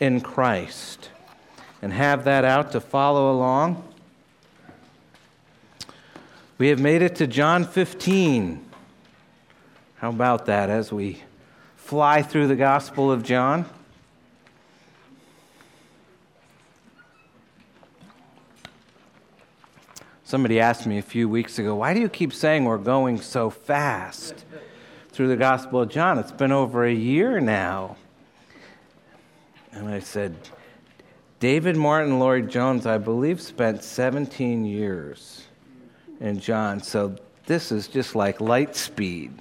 in Christ. And have that out to follow along. We have made it to John 15. How about that as we fly through the Gospel of John? Somebody asked me a few weeks ago, why do you keep saying we're going so fast through the Gospel of John? It's been over a year now. And I said, David Martyn Lloyd Jones, I believe, spent 17 years in John, so this is just like light speed.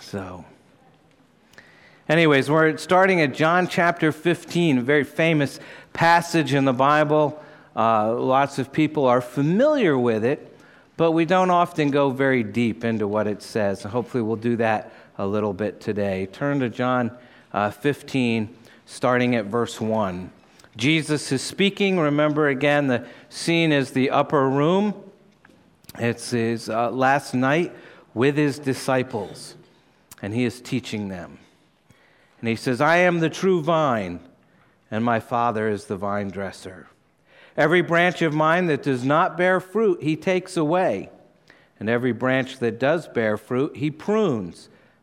So, anyways, we're starting at John chapter 15, a very famous passage in the Bible. Uh, lots of people are familiar with it, but we don't often go very deep into what it says. hopefully, we'll do that a little bit today. Turn to John uh, 15, starting at verse 1. Jesus is speaking. Remember again, the scene is the upper room. It's his uh, last night with his disciples, and he is teaching them. And he says, I am the true vine, and my Father is the vine dresser. Every branch of mine that does not bear fruit, he takes away. And every branch that does bear fruit, he prunes,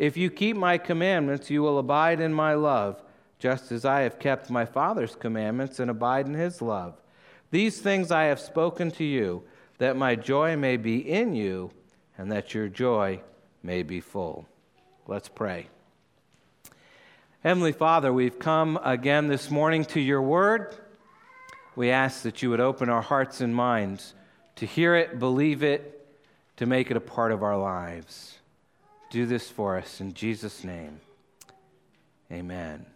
If you keep my commandments, you will abide in my love, just as I have kept my Father's commandments and abide in his love. These things I have spoken to you, that my joy may be in you, and that your joy may be full. Let's pray. Heavenly Father, we've come again this morning to your word we ask that you would open our hearts and minds to hear it, believe it, to make it a part of our lives. Do this for us in Jesus' name. Amen.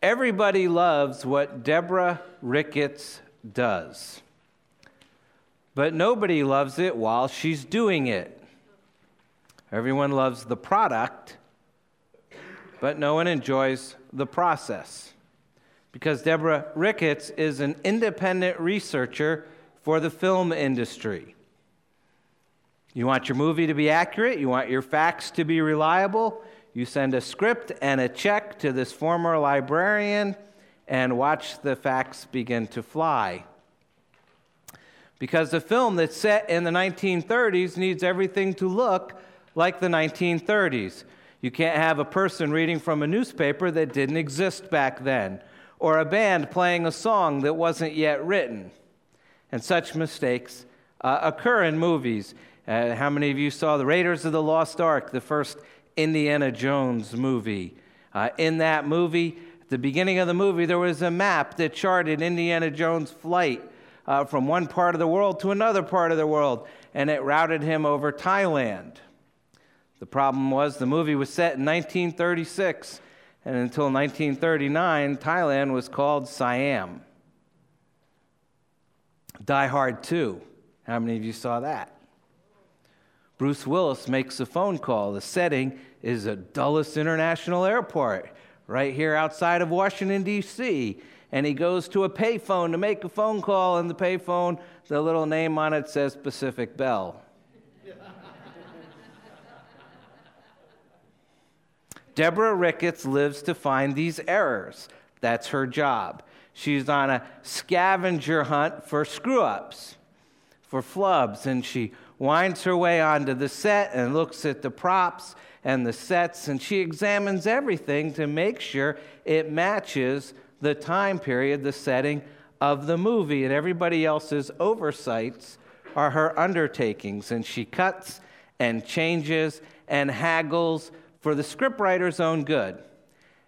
Everybody loves what Deborah Ricketts does, but nobody loves it while she's doing it. Everyone loves the product, but no one enjoys the process. Because Deborah Ricketts is an independent researcher for the film industry. You want your movie to be accurate, you want your facts to be reliable, you send a script and a check to this former librarian and watch the facts begin to fly. Because the film that's set in the 1930s needs everything to look like the 1930s. You can't have a person reading from a newspaper that didn't exist back then, or a band playing a song that wasn't yet written. And such mistakes uh, occur in movies. Uh, how many of you saw The Raiders of the Lost Ark, the first Indiana Jones movie? Uh, in that movie, at the beginning of the movie, there was a map that charted Indiana Jones' flight uh, from one part of the world to another part of the world, and it routed him over Thailand. The problem was the movie was set in 1936, and until 1939, Thailand was called Siam. Die Hard 2. How many of you saw that? Bruce Willis makes a phone call. The setting is at Dulles International Airport, right here outside of Washington, D.C. And he goes to a payphone to make a phone call, and the payphone, the little name on it says Pacific Bell. Deborah Ricketts lives to find these errors. That's her job. She's on a scavenger hunt for screw ups, for flubs, and she winds her way onto the set and looks at the props and the sets, and she examines everything to make sure it matches the time period, the setting of the movie, and everybody else's oversights are her undertakings. And she cuts and changes and haggles for the scriptwriter's own good.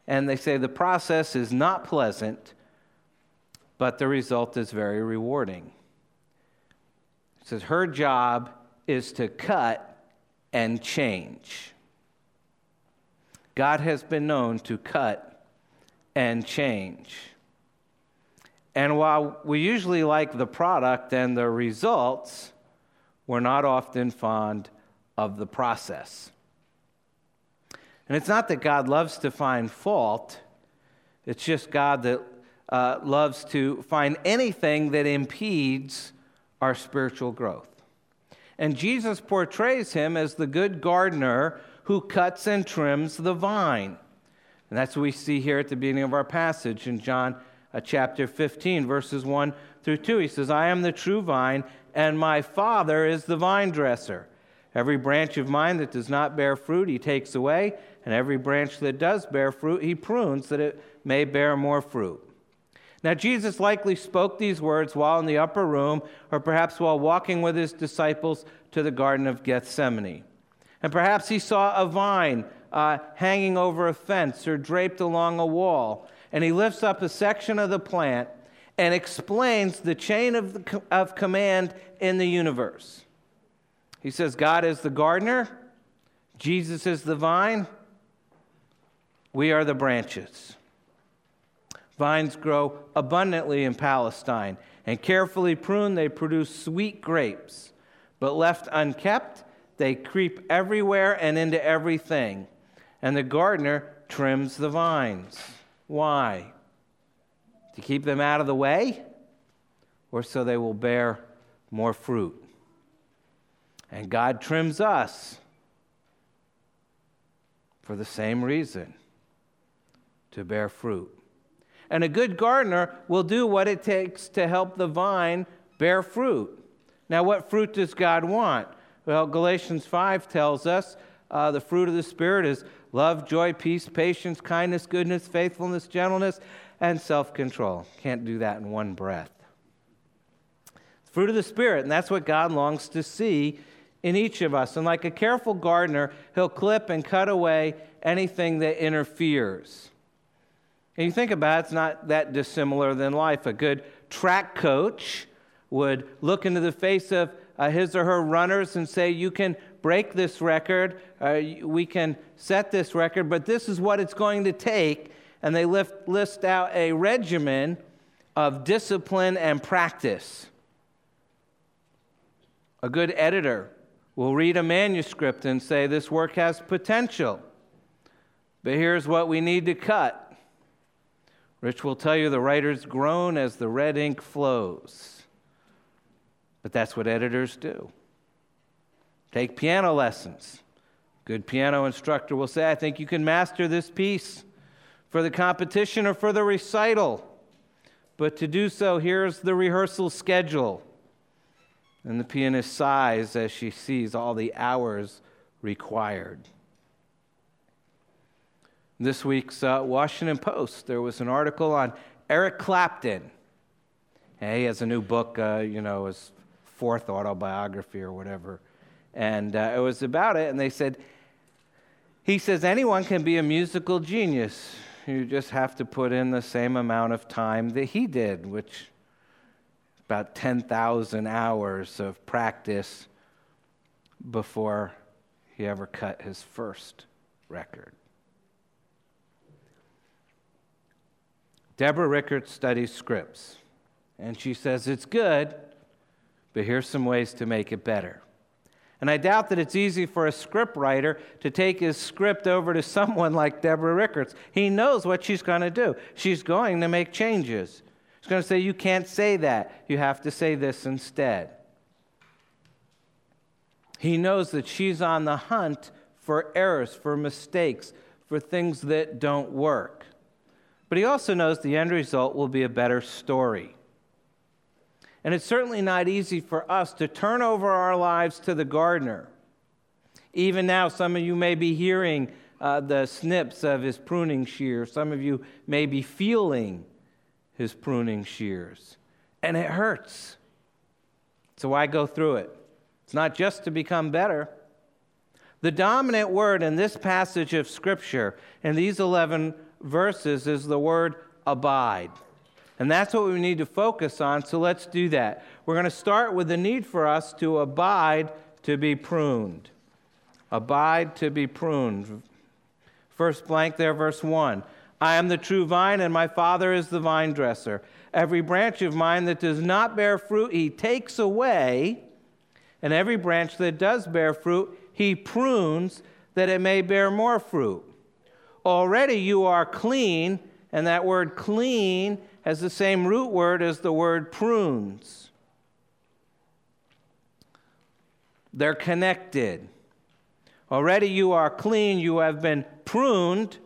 And they say the process is not pleasant, but the result is very rewarding. It says her job is to cut and change. God has been known to cut and change. And while we usually like the product and the results, we're not often fond of the process. And it's not that God loves to find fault, it's just God that uh, loves to find anything that impedes our spiritual growth. And Jesus portrays him as the good gardener who cuts and trims the vine. And that's what we see here at the beginning of our passage in John uh, chapter 15, verses 1 through 2. He says, I am the true vine, and my Father is the vine dresser. Every branch of mine that does not bear fruit, he takes away, and every branch that does bear fruit, he prunes that it may bear more fruit. Now, Jesus likely spoke these words while in the upper room, or perhaps while walking with his disciples to the Garden of Gethsemane. And perhaps he saw a vine uh, hanging over a fence or draped along a wall and he lifts up a section of the plant and explains the chain of, the, of command in the universe. He says, God is the gardener, Jesus is the vine, we are the branches. Vines grow abundantly in Palestine, and carefully pruned, they produce sweet grapes. But left unkept, they creep everywhere and into everything. And the gardener trims the vines. Why? To keep them out of the way? Or so they will bear more fruit? And God trims us for the same reason to bear fruit. And a good gardener will do what it takes to help the vine bear fruit. Now, what fruit does God want? Well, Galatians 5 tells us uh, the fruit of the Spirit is love, joy, peace, patience, kindness, goodness, faithfulness, gentleness, and self control. Can't do that in one breath. It's fruit of the Spirit, and that's what God longs to see in each of us. And like a careful gardener, he'll clip and cut away anything that interferes. And you think about it, it's not that dissimilar than life. A good track coach would look into the face of uh, his or her runners and say, You can break this record, uh, we can set this record, but this is what it's going to take. And they lift, list out a regimen of discipline and practice. A good editor will read a manuscript and say, This work has potential, but here's what we need to cut. Rich will tell you the writer's groan as the red ink flows. But that's what editors do. Take piano lessons. Good piano instructor will say, I think you can master this piece for the competition or for the recital. But to do so, here's the rehearsal schedule. And the pianist sighs as she sees all the hours required. This week's uh, Washington Post, there was an article on Eric Clapton. And he has a new book, uh, you know, his fourth autobiography or whatever and uh, it was about it. And they said, he says, anyone can be a musical genius. You just have to put in the same amount of time that he did, which about 10,000 hours of practice before he ever cut his first record. Deborah Ricketts studies scripts, and she says it's good, but here's some ways to make it better. And I doubt that it's easy for a script writer to take his script over to someone like Deborah Ricketts. He knows what she's going to do. She's going to make changes. She's going to say, You can't say that. You have to say this instead. He knows that she's on the hunt for errors, for mistakes, for things that don't work. But he also knows the end result will be a better story. And it's certainly not easy for us to turn over our lives to the gardener. Even now, some of you may be hearing uh, the snips of his pruning shears. Some of you may be feeling his pruning shears. And it hurts. So why go through it? It's not just to become better. The dominant word in this passage of Scripture, in these 11 verses, is the word abide. And that's what we need to focus on, so let's do that. We're going to start with the need for us to abide to be pruned. Abide to be pruned. First blank there, verse 1. I am the true vine, and my Father is the vine dresser. Every branch of mine that does not bear fruit, he takes away, and every branch that does bear fruit, he prunes that it may bear more fruit. Already you are clean, and that word clean has the same root word as the word prunes. They're connected. Already you are clean, you have been pruned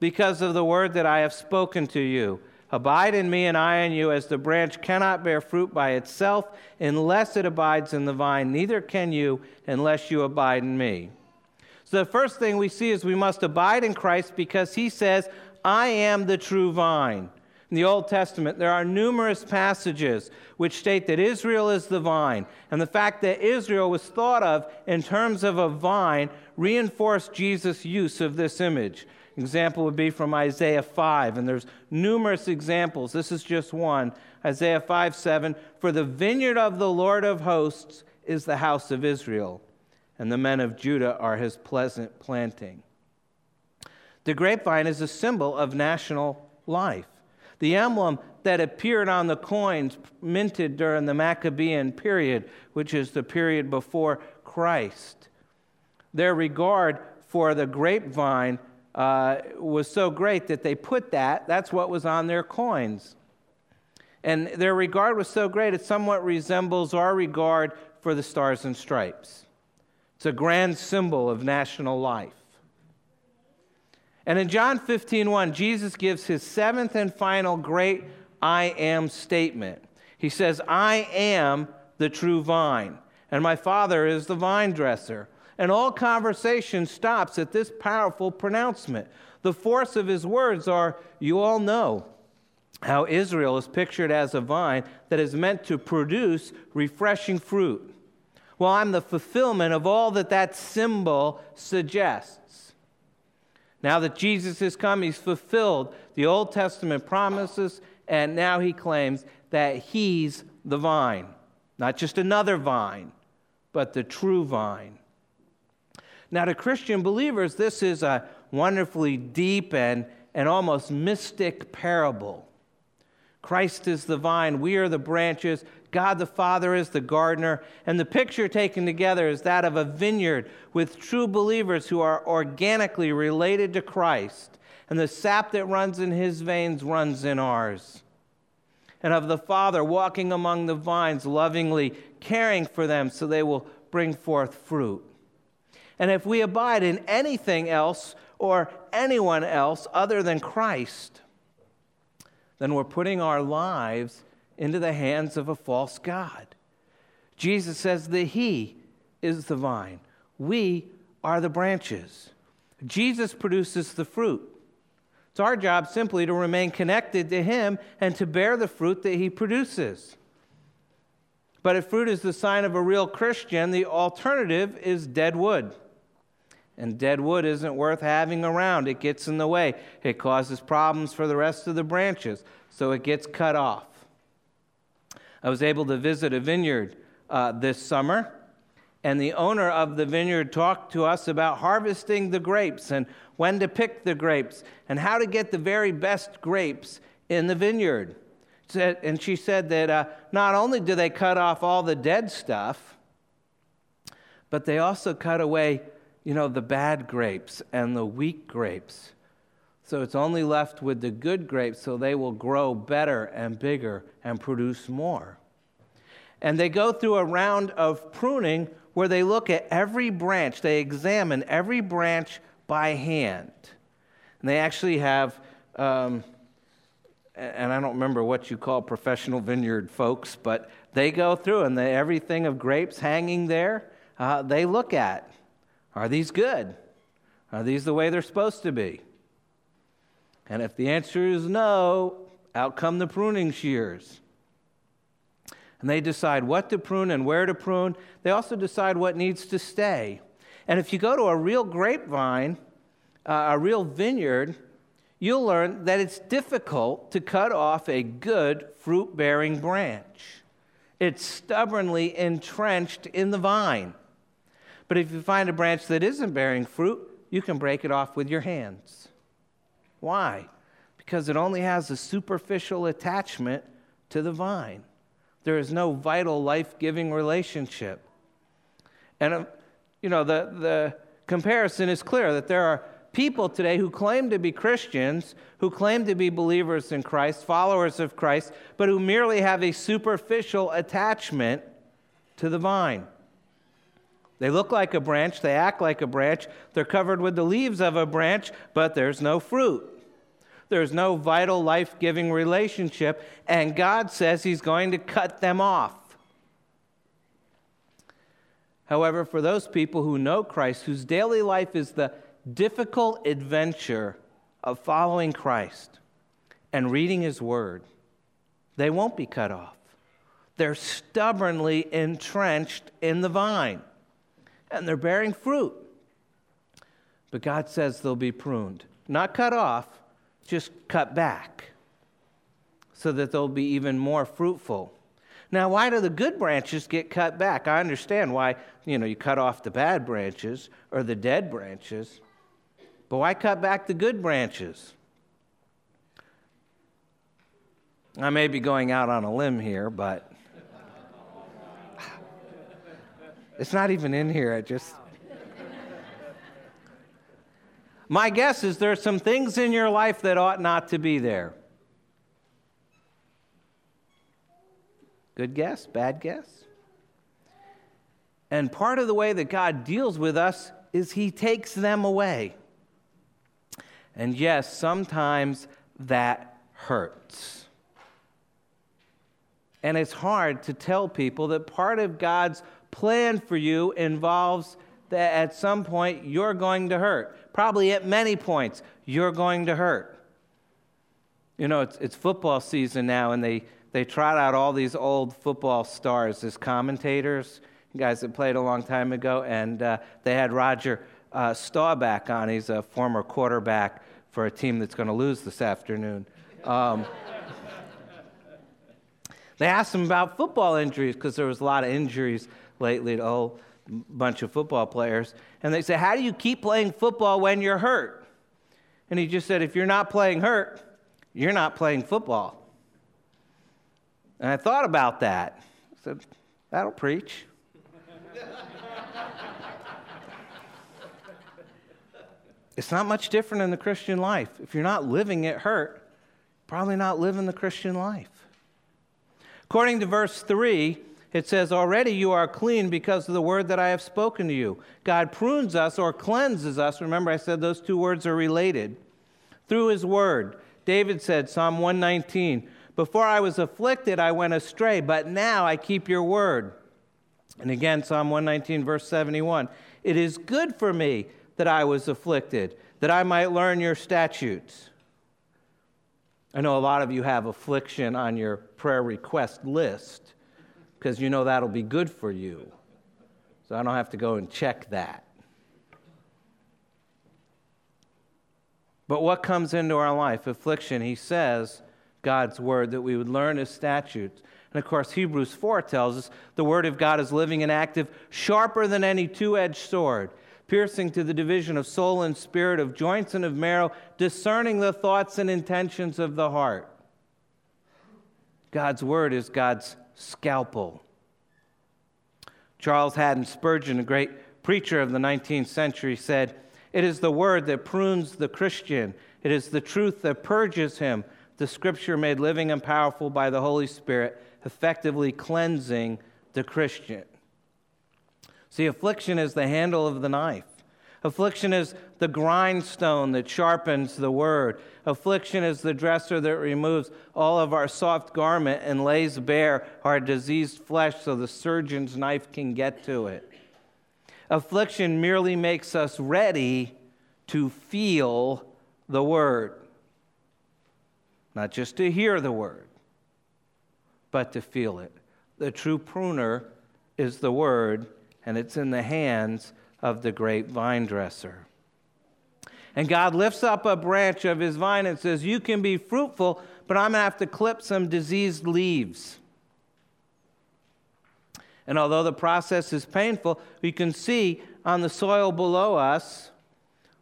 because of the word that I have spoken to you. Abide in me and I in you, as the branch cannot bear fruit by itself unless it abides in the vine, neither can you unless you abide in me. So, the first thing we see is we must abide in Christ because he says, I am the true vine. In the Old Testament, there are numerous passages which state that Israel is the vine, and the fact that Israel was thought of in terms of a vine reinforced Jesus' use of this image. Example would be from Isaiah 5, and there's numerous examples. This is just one. Isaiah 5 7 For the vineyard of the Lord of hosts is the house of Israel, and the men of Judah are his pleasant planting. The grapevine is a symbol of national life. The emblem that appeared on the coins minted during the Maccabean period, which is the period before Christ. Their regard for the grapevine uh, was so great that they put that, that's what was on their coins. And their regard was so great, it somewhat resembles our regard for the stars and stripes. It's a grand symbol of national life. And in John 15, 1, Jesus gives his seventh and final great I am statement. He says, I am the true vine, and my Father is the vine dresser. And all conversation stops at this powerful pronouncement. The force of his words are you all know how Israel is pictured as a vine that is meant to produce refreshing fruit. Well, I'm the fulfillment of all that that symbol suggests. Now that Jesus has come, he's fulfilled the Old Testament promises, and now he claims that he's the vine. Not just another vine, but the true vine. Now, to Christian believers, this is a wonderfully deep and, and almost mystic parable. Christ is the vine, we are the branches, God the Father is the gardener, and the picture taken together is that of a vineyard with true believers who are organically related to Christ, and the sap that runs in his veins runs in ours. And of the Father walking among the vines, lovingly caring for them so they will bring forth fruit. And if we abide in anything else or anyone else other than Christ, then we're putting our lives into the hands of a false God. Jesus says that He is the vine, we are the branches. Jesus produces the fruit. It's our job simply to remain connected to Him and to bear the fruit that He produces. But if fruit is the sign of a real Christian, the alternative is dead wood. And dead wood isn't worth having around. It gets in the way. It causes problems for the rest of the branches, so it gets cut off. I was able to visit a vineyard uh, this summer, and the owner of the vineyard talked to us about harvesting the grapes and when to pick the grapes and how to get the very best grapes in the vineyard. And she said that uh, not only do they cut off all the dead stuff, but they also cut away you know, the bad grapes and the weak grapes. So it's only left with the good grapes so they will grow better and bigger and produce more. And they go through a round of pruning where they look at every branch, they examine every branch by hand. And they actually have, um, and I don't remember what you call professional vineyard folks, but they go through and they, everything of grapes hanging there, uh, they look at. Are these good? Are these the way they're supposed to be? And if the answer is no, out come the pruning shears. And they decide what to prune and where to prune. They also decide what needs to stay. And if you go to a real grapevine, uh, a real vineyard, you'll learn that it's difficult to cut off a good fruit bearing branch. It's stubbornly entrenched in the vine. But if you find a branch that isn't bearing fruit, you can break it off with your hands. Why? Because it only has a superficial attachment to the vine. There is no vital, life giving relationship. And, uh, you know, the, the comparison is clear that there are people today who claim to be Christians, who claim to be believers in Christ, followers of Christ, but who merely have a superficial attachment to the vine. They look like a branch, they act like a branch, they're covered with the leaves of a branch, but there's no fruit. There's no vital, life giving relationship, and God says He's going to cut them off. However, for those people who know Christ, whose daily life is the difficult adventure of following Christ and reading His Word, they won't be cut off. They're stubbornly entrenched in the vine and they're bearing fruit. But God says they'll be pruned, not cut off, just cut back so that they'll be even more fruitful. Now, why do the good branches get cut back? I understand why, you know, you cut off the bad branches or the dead branches. But why cut back the good branches? I may be going out on a limb here, but it's not even in here. I just. My guess is there are some things in your life that ought not to be there. Good guess? Bad guess? And part of the way that God deals with us is He takes them away. And yes, sometimes that hurts. And it's hard to tell people that part of God's plan for you involves that at some point you're going to hurt. Probably at many points, you're going to hurt. You know, it's, it's football season now, and they, they trot out all these old football stars as commentators, guys that played a long time ago, and uh, they had Roger uh, Staubach on. He's a former quarterback for a team that's going to lose this afternoon. Um, they asked him about football injuries because there was a lot of injuries lately to a whole bunch of football players. And they said, How do you keep playing football when you're hurt? And he just said, If you're not playing hurt, you're not playing football. And I thought about that. I said, That'll preach. It's not much different in the Christian life. If you're not living it hurt, probably not living the Christian life. According to verse 3, it says, Already you are clean because of the word that I have spoken to you. God prunes us or cleanses us. Remember, I said those two words are related. Through his word. David said, Psalm 119, Before I was afflicted, I went astray, but now I keep your word. And again, Psalm 119, verse 71, It is good for me that I was afflicted, that I might learn your statutes. I know a lot of you have affliction on your prayer request list because you know that'll be good for you. So I don't have to go and check that. But what comes into our life? Affliction, he says, God's word, that we would learn his statutes. And of course, Hebrews 4 tells us the word of God is living and active, sharper than any two edged sword piercing to the division of soul and spirit, of joints and of marrow, discerning the thoughts and intentions of the heart. God's word is God's scalpel. Charles Haddon Spurgeon, a great preacher of the 19th century, said, It is the word that prunes the Christian, it is the truth that purges him, the scripture made living and powerful by the Holy Spirit, effectively cleansing the Christian. See, affliction is the handle of the knife. Affliction is the grindstone that sharpens the word. Affliction is the dresser that removes all of our soft garment and lays bare our diseased flesh so the surgeon's knife can get to it. Affliction merely makes us ready to feel the word. Not just to hear the word, but to feel it. The true pruner is the word, and it's in the hands of the great vine dresser. And God lifts up a branch of his vine and says, You can be fruitful, but I'm going to have to clip some diseased leaves. And although the process is painful, we can see on the soil below us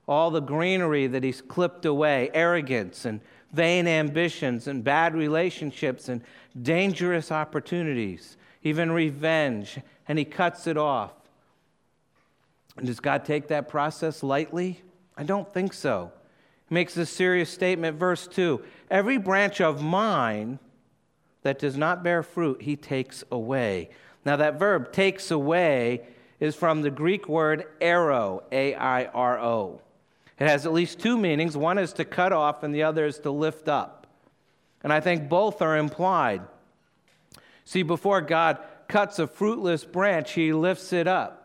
all the greenery that he's clipped away arrogance and vain ambitions and bad relationships and dangerous opportunities, even revenge, and he cuts it off. And does God take that process lightly? I don't think so. He makes a serious statement, verse 2 Every branch of mine that does not bear fruit, he takes away. Now, that verb, takes away, is from the Greek word airo, A I R O. It has at least two meanings. One is to cut off, and the other is to lift up. And I think both are implied. See, before God cuts a fruitless branch, he lifts it up.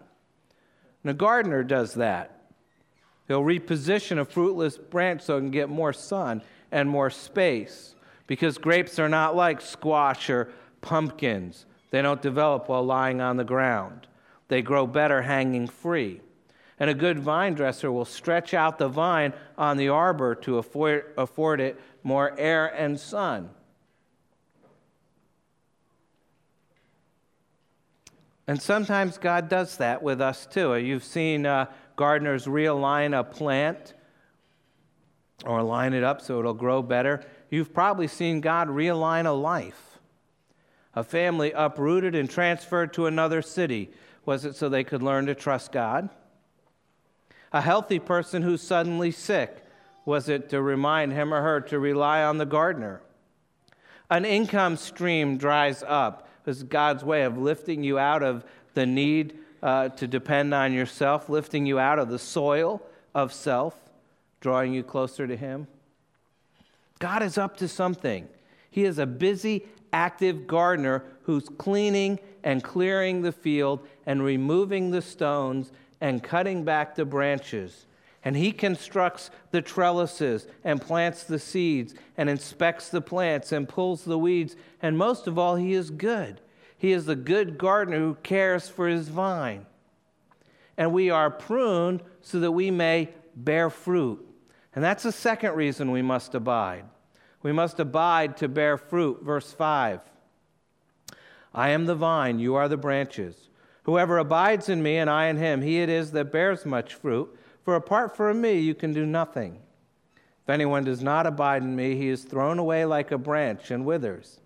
And a gardener does that. He'll reposition a fruitless branch so it can get more sun and more space. Because grapes are not like squash or pumpkins, they don't develop while lying on the ground, they grow better hanging free. And a good vine dresser will stretch out the vine on the arbor to afford, afford it more air and sun. And sometimes God does that with us too. You've seen uh, gardeners realign a plant or line it up so it'll grow better. You've probably seen God realign a life. A family uprooted and transferred to another city. Was it so they could learn to trust God? A healthy person who's suddenly sick. Was it to remind him or her to rely on the gardener? An income stream dries up. This is God's way of lifting you out of the need uh, to depend on yourself, lifting you out of the soil of self, drawing you closer to Him. God is up to something. He is a busy, active gardener who's cleaning and clearing the field and removing the stones and cutting back the branches. And he constructs the trellises and plants the seeds and inspects the plants and pulls the weeds. And most of all, he is good. He is the good gardener who cares for his vine. And we are pruned so that we may bear fruit. And that's the second reason we must abide. We must abide to bear fruit. Verse 5 I am the vine, you are the branches. Whoever abides in me and I in him, he it is that bears much fruit. For apart from me, you can do nothing. If anyone does not abide in me, he is thrown away like a branch and withers.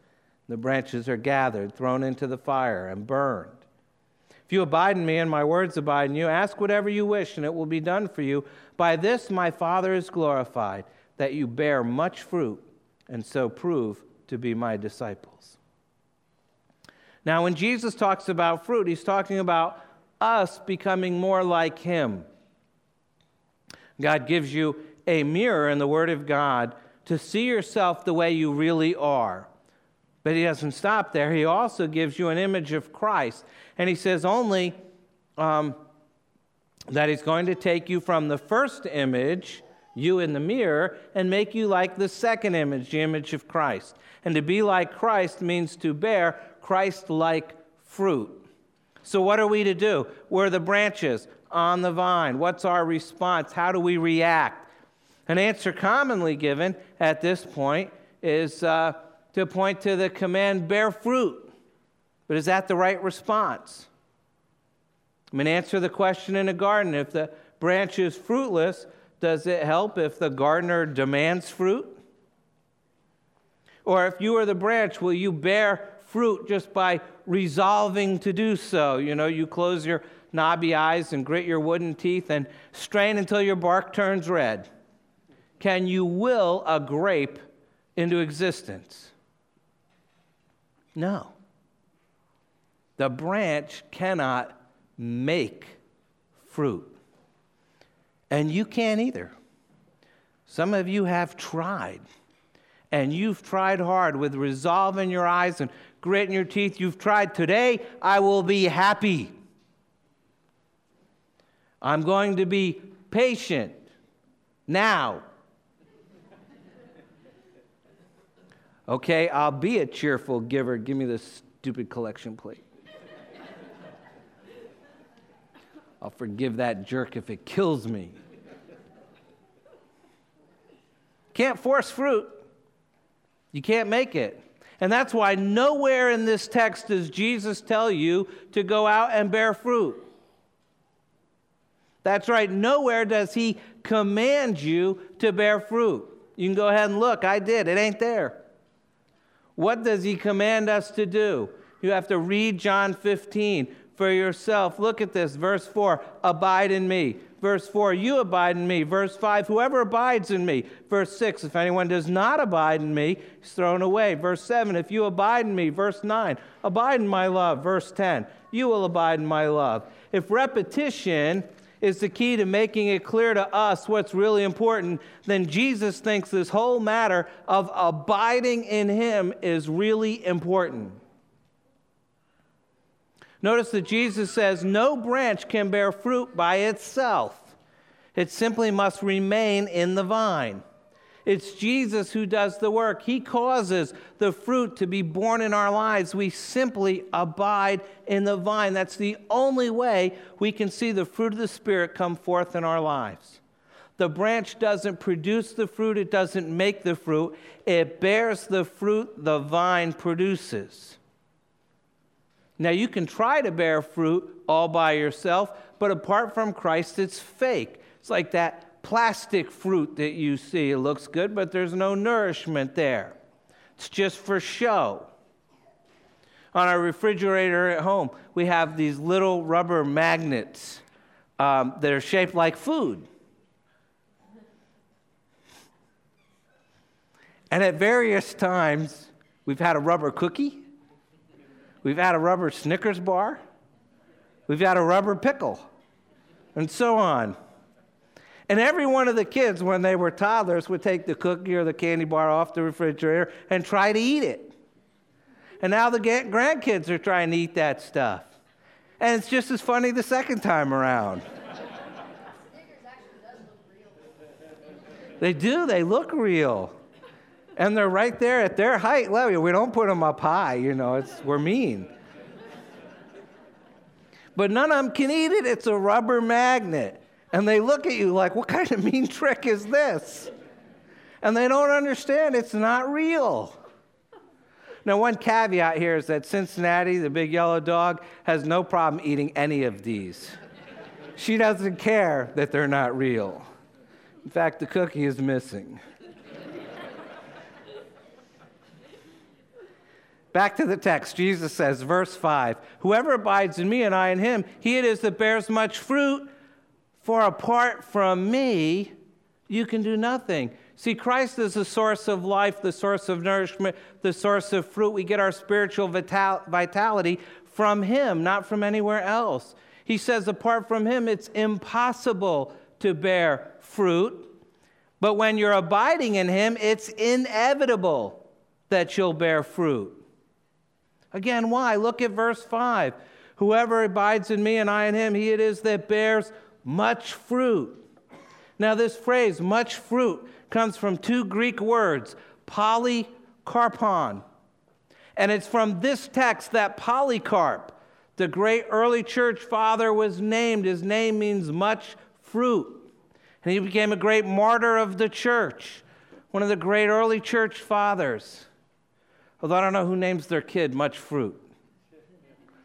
The branches are gathered, thrown into the fire, and burned. If you abide in me and my words abide in you, ask whatever you wish, and it will be done for you. By this my Father is glorified, that you bear much fruit, and so prove to be my disciples. Now, when Jesus talks about fruit, he's talking about us becoming more like him. God gives you a mirror in the Word of God to see yourself the way you really are. But he doesn't stop there. He also gives you an image of Christ. And he says only um, that he's going to take you from the first image, you in the mirror, and make you like the second image, the image of Christ. And to be like Christ means to bear Christ like fruit. So, what are we to do? We're the branches on the vine. What's our response? How do we react? An answer commonly given at this point is uh, to point to the command, bear fruit. But is that the right response? I mean, answer the question in a garden. If the branch is fruitless, does it help if the gardener demands fruit? Or if you are the branch, will you bear fruit just by resolving to do so. You know, you close your knobby eyes and grit your wooden teeth and strain until your bark turns red. Can you will a grape into existence? No. The branch cannot make fruit. And you can't either. Some of you have tried and you've tried hard with resolve in your eyes and grit in your teeth. You've tried, today I will be happy. I'm going to be patient now. Okay, I'll be a cheerful giver. Give me this stupid collection plate. I'll forgive that jerk if it kills me. Can't force fruit. You can't make it. And that's why nowhere in this text does Jesus tell you to go out and bear fruit. That's right, nowhere does he command you to bear fruit. You can go ahead and look. I did. It ain't there. What does he command us to do? You have to read John 15 for yourself. Look at this. Verse 4 Abide in me. Verse 4 You abide in me. Verse 5 Whoever abides in me. Verse 6 If anyone does not abide in me, he's thrown away. Verse 7 If you abide in me. Verse 9 Abide in my love. Verse 10 You will abide in my love. If repetition is the key to making it clear to us what's really important, then Jesus thinks this whole matter of abiding in Him is really important. Notice that Jesus says, No branch can bear fruit by itself, it simply must remain in the vine. It's Jesus who does the work. He causes the fruit to be born in our lives. We simply abide in the vine. That's the only way we can see the fruit of the Spirit come forth in our lives. The branch doesn't produce the fruit, it doesn't make the fruit, it bears the fruit the vine produces. Now, you can try to bear fruit all by yourself, but apart from Christ, it's fake. It's like that plastic fruit that you see. It looks good, but there's no nourishment there. It's just for show. On our refrigerator at home, we have these little rubber magnets um, that are shaped like food. And at various times, we've had a rubber cookie, we've had a rubber Snickers bar, we've had a rubber pickle, and so on. And every one of the kids, when they were toddlers, would take the cookie or the candy bar off the refrigerator and try to eat it. And now the grandkids are trying to eat that stuff. And it's just as funny the second time around. they do, they look real. And they're right there at their height level. We don't put them up high, you know, it's, we're mean. But none of them can eat it, it's a rubber magnet. And they look at you like, what kind of mean trick is this? And they don't understand it's not real. Now, one caveat here is that Cincinnati, the big yellow dog, has no problem eating any of these. she doesn't care that they're not real. In fact, the cookie is missing. Back to the text, Jesus says, verse 5 Whoever abides in me and I in him, he it is that bears much fruit. For apart from me, you can do nothing. See, Christ is the source of life, the source of nourishment, the source of fruit. We get our spiritual vital- vitality from Him, not from anywhere else. He says, apart from Him, it's impossible to bear fruit. But when you're abiding in Him, it's inevitable that you'll bear fruit. Again, why? Look at verse 5. Whoever abides in me and I in him, he it is that bears much fruit. Now, this phrase, much fruit, comes from two Greek words, polycarpon. And it's from this text that Polycarp, the great early church father, was named. His name means much fruit. And he became a great martyr of the church, one of the great early church fathers. Although I don't know who names their kid much fruit.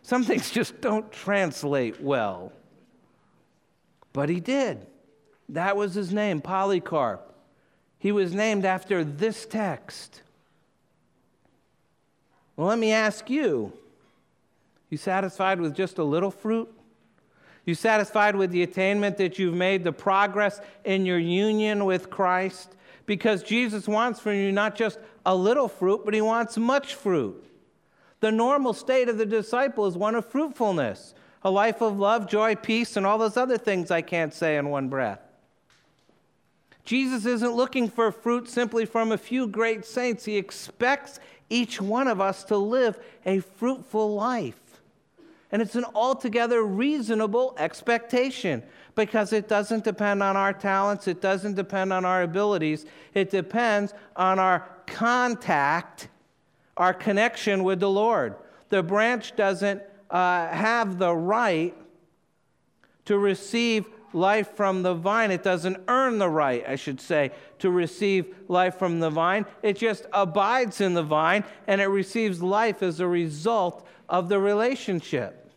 Some things just don't translate well. But he did. That was his name, Polycarp. He was named after this text. Well, let me ask you you satisfied with just a little fruit? You satisfied with the attainment that you've made, the progress in your union with Christ? Because Jesus wants from you not just a little fruit, but he wants much fruit. The normal state of the disciple is one of fruitfulness a life of love, joy, peace, and all those other things I can't say in one breath. Jesus isn't looking for fruit simply from a few great saints. He expects each one of us to live a fruitful life. And it's an altogether reasonable expectation because it doesn't depend on our talents, it doesn't depend on our abilities, it depends on our contact, our connection with the Lord. The branch doesn't uh, have the right to receive life from the vine. It doesn't earn the right, I should say, to receive life from the vine. It just abides in the vine and it receives life as a result of the relationship.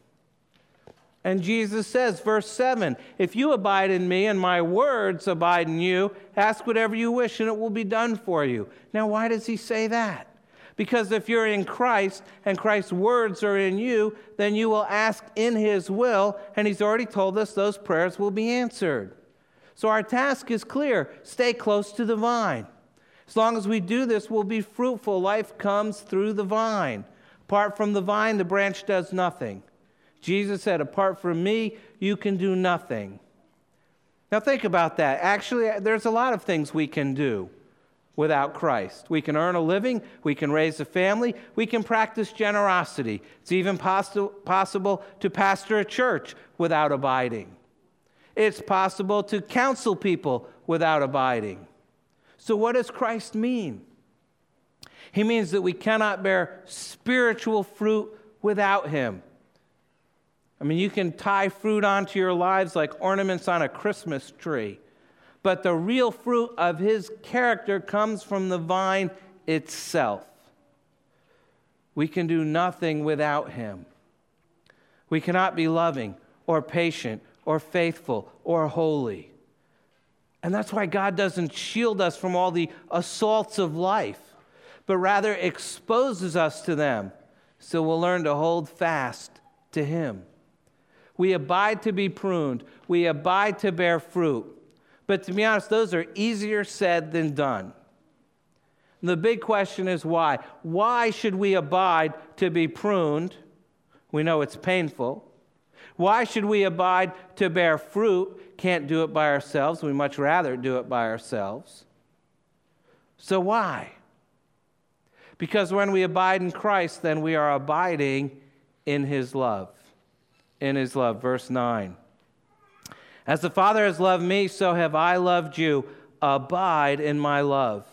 And Jesus says, verse 7 If you abide in me and my words abide in you, ask whatever you wish and it will be done for you. Now, why does he say that? Because if you're in Christ and Christ's words are in you, then you will ask in his will, and he's already told us those prayers will be answered. So our task is clear stay close to the vine. As long as we do this, we'll be fruitful. Life comes through the vine. Apart from the vine, the branch does nothing. Jesus said, Apart from me, you can do nothing. Now, think about that. Actually, there's a lot of things we can do without Christ. We can earn a living, we can raise a family, we can practice generosity. It's even poss- possible to pastor a church without abiding. It's possible to counsel people without abiding. So, what does Christ mean? He means that we cannot bear spiritual fruit without Him. I mean, you can tie fruit onto your lives like ornaments on a Christmas tree but the real fruit of his character comes from the vine itself. We can do nothing without him. We cannot be loving or patient or faithful or holy. And that's why God doesn't shield us from all the assaults of life, but rather exposes us to them so we'll learn to hold fast to Him. We abide to be pruned, we abide to bear fruit. But to be honest, those are easier said than done. The big question is why? Why should we abide to be pruned? We know it's painful. Why should we abide to bear fruit? Can't do it by ourselves. We much rather do it by ourselves. So, why? Because when we abide in Christ, then we are abiding in his love. In his love. Verse 9. As the Father has loved me, so have I loved you. Abide in my love.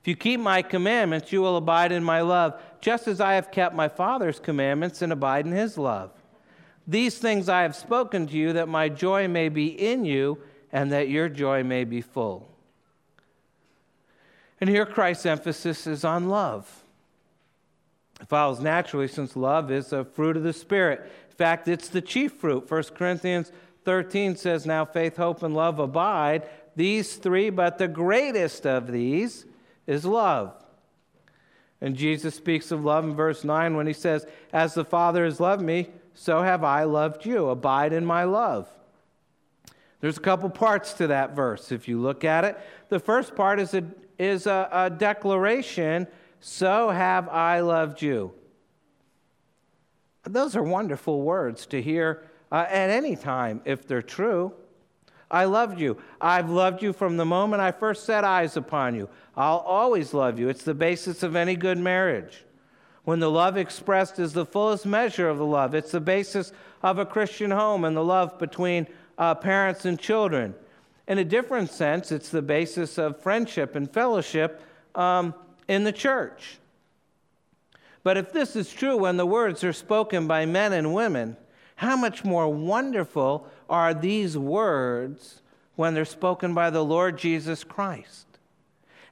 If you keep my commandments, you will abide in my love, just as I have kept my Father's commandments and abide in his love. These things I have spoken to you, that my joy may be in you, and that your joy may be full. And here Christ's emphasis is on love. It follows naturally since love is a fruit of the Spirit. In fact, it's the chief fruit. 1 Corinthians 13 says, Now faith, hope, and love abide, these three, but the greatest of these is love. And Jesus speaks of love in verse 9 when he says, As the Father has loved me, so have I loved you. Abide in my love. There's a couple parts to that verse if you look at it. The first part is a, is a, a declaration, So have I loved you. Those are wonderful words to hear uh, at any time if they're true. I loved you. I've loved you from the moment I first set eyes upon you. I'll always love you. It's the basis of any good marriage. When the love expressed is the fullest measure of the love, it's the basis of a Christian home and the love between uh, parents and children. In a different sense, it's the basis of friendship and fellowship um, in the church. But if this is true when the words are spoken by men and women, how much more wonderful are these words when they're spoken by the Lord Jesus Christ?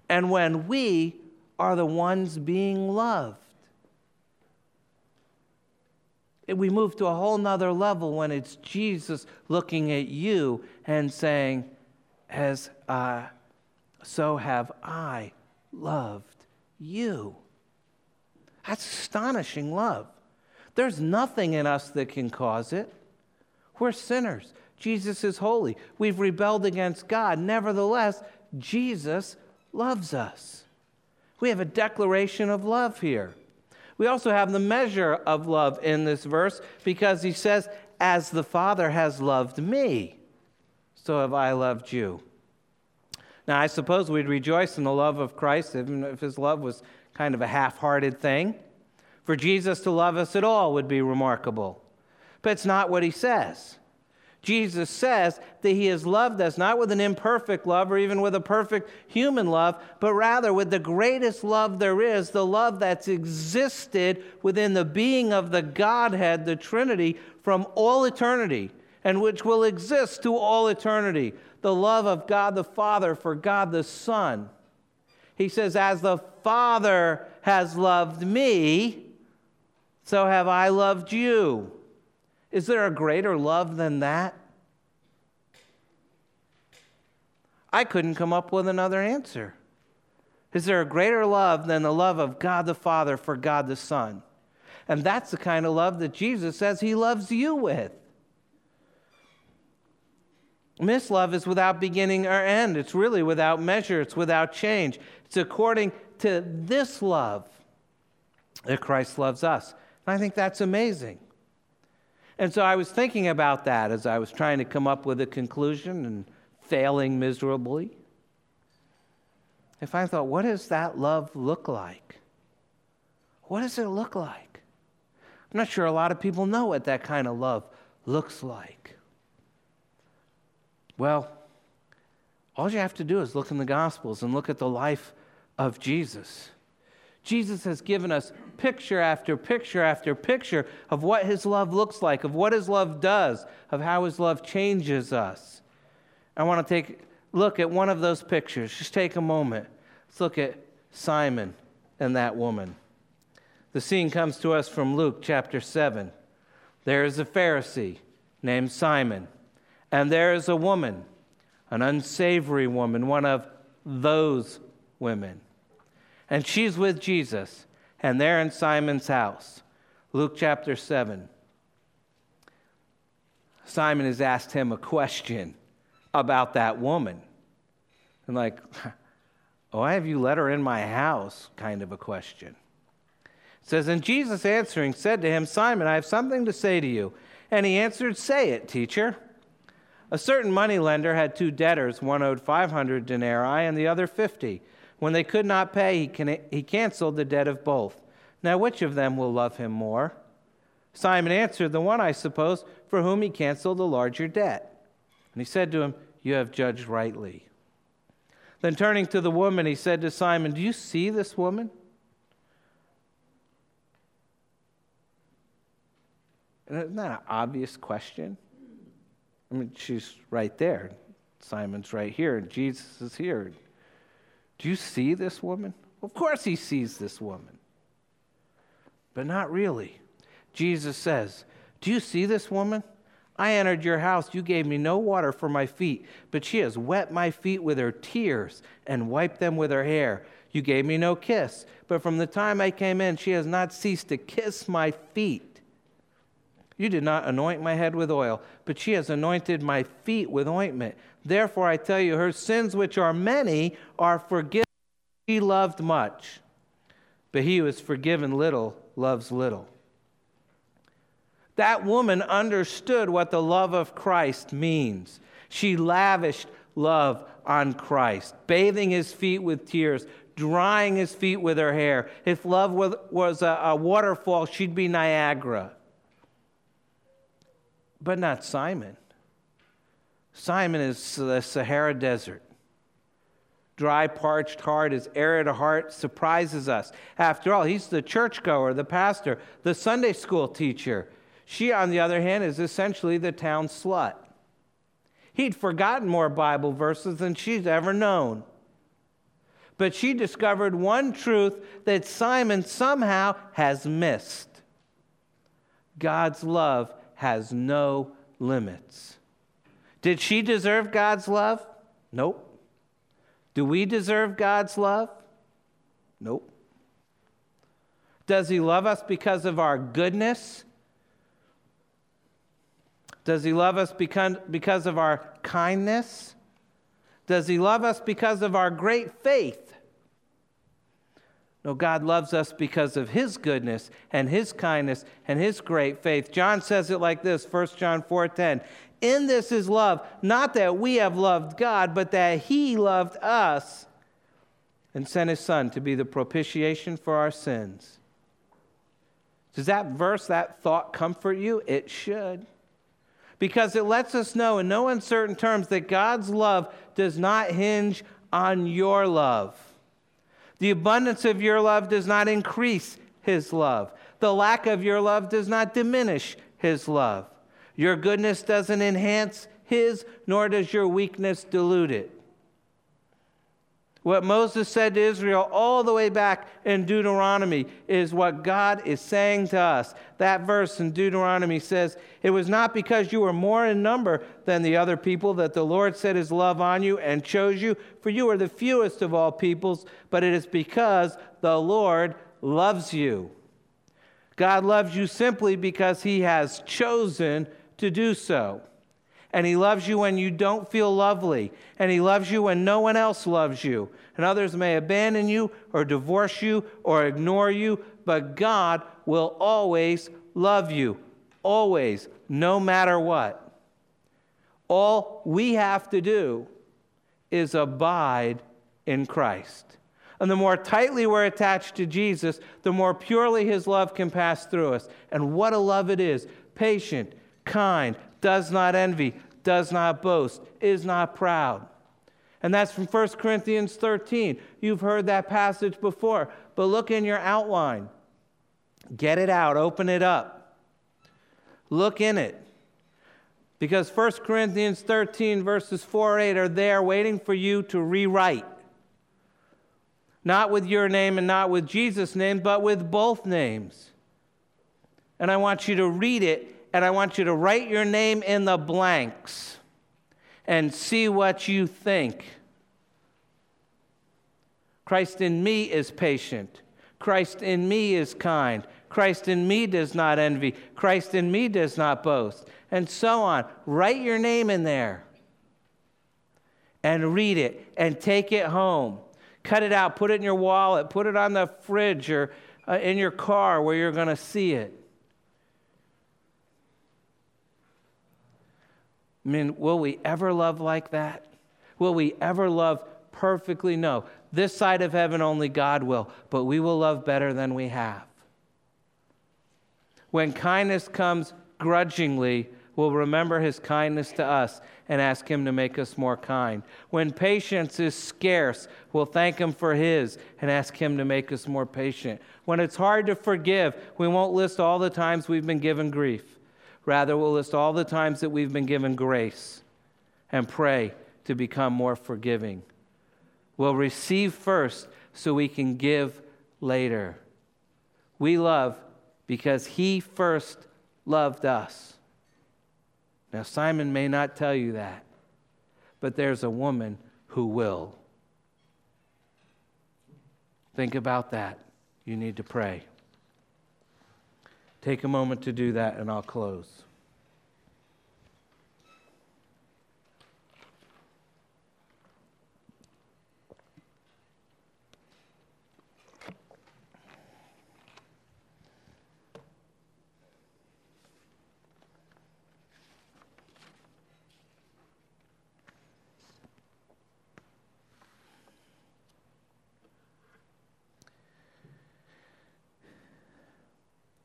And when we are the ones being loved. We move to a whole nother level when it's Jesus looking at you and saying, As uh, so have I loved you. That's astonishing love. There's nothing in us that can cause it. We're sinners. Jesus is holy. We've rebelled against God. Nevertheless, Jesus loves us. We have a declaration of love here. We also have the measure of love in this verse because he says, As the Father has loved me, so have I loved you. Now, I suppose we'd rejoice in the love of Christ, even if his love was kind of a half hearted thing. For Jesus to love us at all would be remarkable. But it's not what he says. Jesus says that he has loved us not with an imperfect love or even with a perfect human love, but rather with the greatest love there is, the love that's existed within the being of the Godhead, the Trinity, from all eternity, and which will exist to all eternity. The love of God the Father for God the Son. He says, As the Father has loved me, so have I loved you. Is there a greater love than that? I couldn't come up with another answer. Is there a greater love than the love of God the Father for God the Son? And that's the kind of love that Jesus says he loves you with. This love is without beginning or end. It's really without measure. It's without change. It's according to this love that Christ loves us. And I think that's amazing. And so I was thinking about that as I was trying to come up with a conclusion and failing miserably. If I thought, what does that love look like? What does it look like? I'm not sure a lot of people know what that kind of love looks like. Well, all you have to do is look in the Gospels and look at the life of Jesus. Jesus has given us picture after picture after picture of what his love looks like, of what his love does, of how his love changes us. I want to take look at one of those pictures. Just take a moment. Let's look at Simon and that woman. The scene comes to us from Luke chapter 7. There is a Pharisee named Simon, and there is a woman, an unsavory woman, one of those women and she's with Jesus, and they're in Simon's house. Luke chapter 7. Simon has asked him a question about that woman. And, like, oh, why have you let her in my house? kind of a question. It says, And Jesus answering said to him, Simon, I have something to say to you. And he answered, Say it, teacher. A certain moneylender had two debtors, one owed 500 denarii and the other 50. When they could not pay, he, can, he canceled the debt of both. Now, which of them will love him more? Simon answered, The one, I suppose, for whom he canceled the larger debt. And he said to him, You have judged rightly. Then turning to the woman, he said to Simon, Do you see this woman? isn't that an obvious question? I mean, she's right there. Simon's right here, and Jesus is here. Do you see this woman? Of course, he sees this woman, but not really. Jesus says, Do you see this woman? I entered your house. You gave me no water for my feet, but she has wet my feet with her tears and wiped them with her hair. You gave me no kiss, but from the time I came in, she has not ceased to kiss my feet. You did not anoint my head with oil, but she has anointed my feet with ointment. Therefore, I tell you, her sins, which are many, are forgiven. She loved much, but he who is forgiven little loves little. That woman understood what the love of Christ means. She lavished love on Christ, bathing his feet with tears, drying his feet with her hair. If love was a, waterfall, she'd be Niagara but not Simon. Simon is the Sahara Desert. Dry, parched heart, his arid heart surprises us. After all, he's the churchgoer, the pastor, the Sunday school teacher. She, on the other hand, is essentially the town slut. He'd forgotten more Bible verses than she's ever known. But she discovered one truth that Simon somehow has missed God's love has no limits. Did she deserve God's love? Nope. Do we deserve God's love? Nope. Does he love us because of our goodness? Does he love us because of our kindness? Does he love us because of our great faith? No, God loves us because of his goodness and his kindness and his great faith. John says it like this, 1 John 4:10. In this is love, not that we have loved God, but that he loved us and sent his son to be the propitiation for our sins. Does that verse, that thought comfort you? It should. Because it lets us know in no uncertain terms that God's love does not hinge on your love. The abundance of your love does not increase his love. The lack of your love does not diminish his love. Your goodness doesn't enhance his, nor does your weakness dilute it. What Moses said to Israel all the way back in Deuteronomy is what God is saying to us. That verse in Deuteronomy says, It was not because you were more in number than the other people that the Lord set his love on you and chose you, for you are the fewest of all peoples, but it is because the Lord loves you. God loves you simply because he has chosen to do so. And He loves you when you don't feel lovely. And He loves you when no one else loves you. And others may abandon you or divorce you or ignore you, but God will always love you. Always, no matter what. All we have to do is abide in Christ. And the more tightly we're attached to Jesus, the more purely his love can pass through us. And what a love it is patient, kind, does not envy, does not boast, is not proud. And that's from 1 Corinthians 13. You've heard that passage before, but look in your outline. Get it out, open it up. Look in it. Because 1 Corinthians 13, verses 4 8 are there waiting for you to rewrite. Not with your name and not with Jesus' name, but with both names. And I want you to read it and I want you to write your name in the blanks and see what you think. Christ in me is patient. Christ in me is kind. Christ in me does not envy. Christ in me does not boast. And so on. Write your name in there and read it and take it home. Cut it out, put it in your wallet, put it on the fridge or uh, in your car where you're going to see it. I mean, will we ever love like that? Will we ever love perfectly? No. This side of heaven, only God will, but we will love better than we have. When kindness comes grudgingly, we'll remember his kindness to us and ask him to make us more kind. When patience is scarce, we'll thank him for his and ask him to make us more patient. When it's hard to forgive, we won't list all the times we've been given grief. Rather, we'll list all the times that we've been given grace and pray to become more forgiving. We'll receive first so we can give later. We love because he first loved us. Now, Simon may not tell you that, but there's a woman who will. Think about that. You need to pray. Take a moment to do that, and I'll close.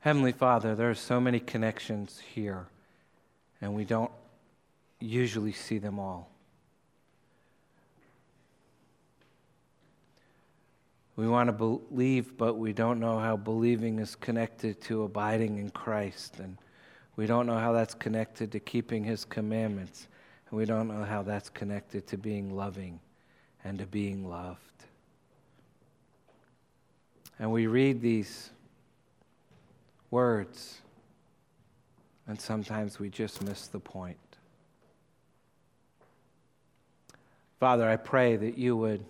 Heavenly Father, there are so many connections here, and we don't usually see them all. We want to believe, but we don't know how believing is connected to abiding in Christ. And we don't know how that's connected to keeping His commandments. And we don't know how that's connected to being loving and to being loved. And we read these words. And sometimes we just miss the point. Father, I pray that you would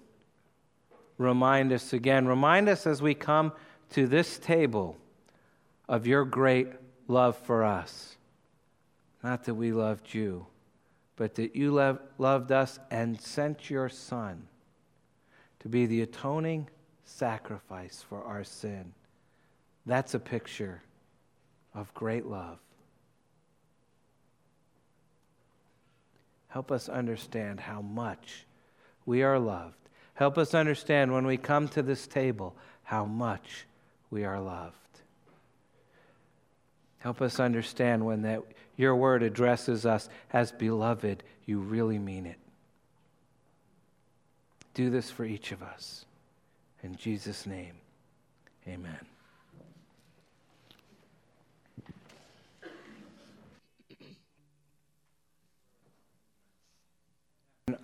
remind us again, remind us as we come to this table of your great love for us. Not that we loved you, but that you loved us and sent your Son to be the atoning sacrifice for our sin. That's a picture of great love. Help us understand how much we are loved. Help us understand when we come to this table how much we are loved. Help us understand when that your word addresses us as beloved, you really mean it. Do this for each of us. In Jesus' name, amen.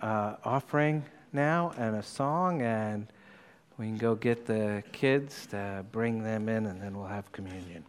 Uh, offering now and a song, and we can go get the kids to bring them in, and then we'll have communion.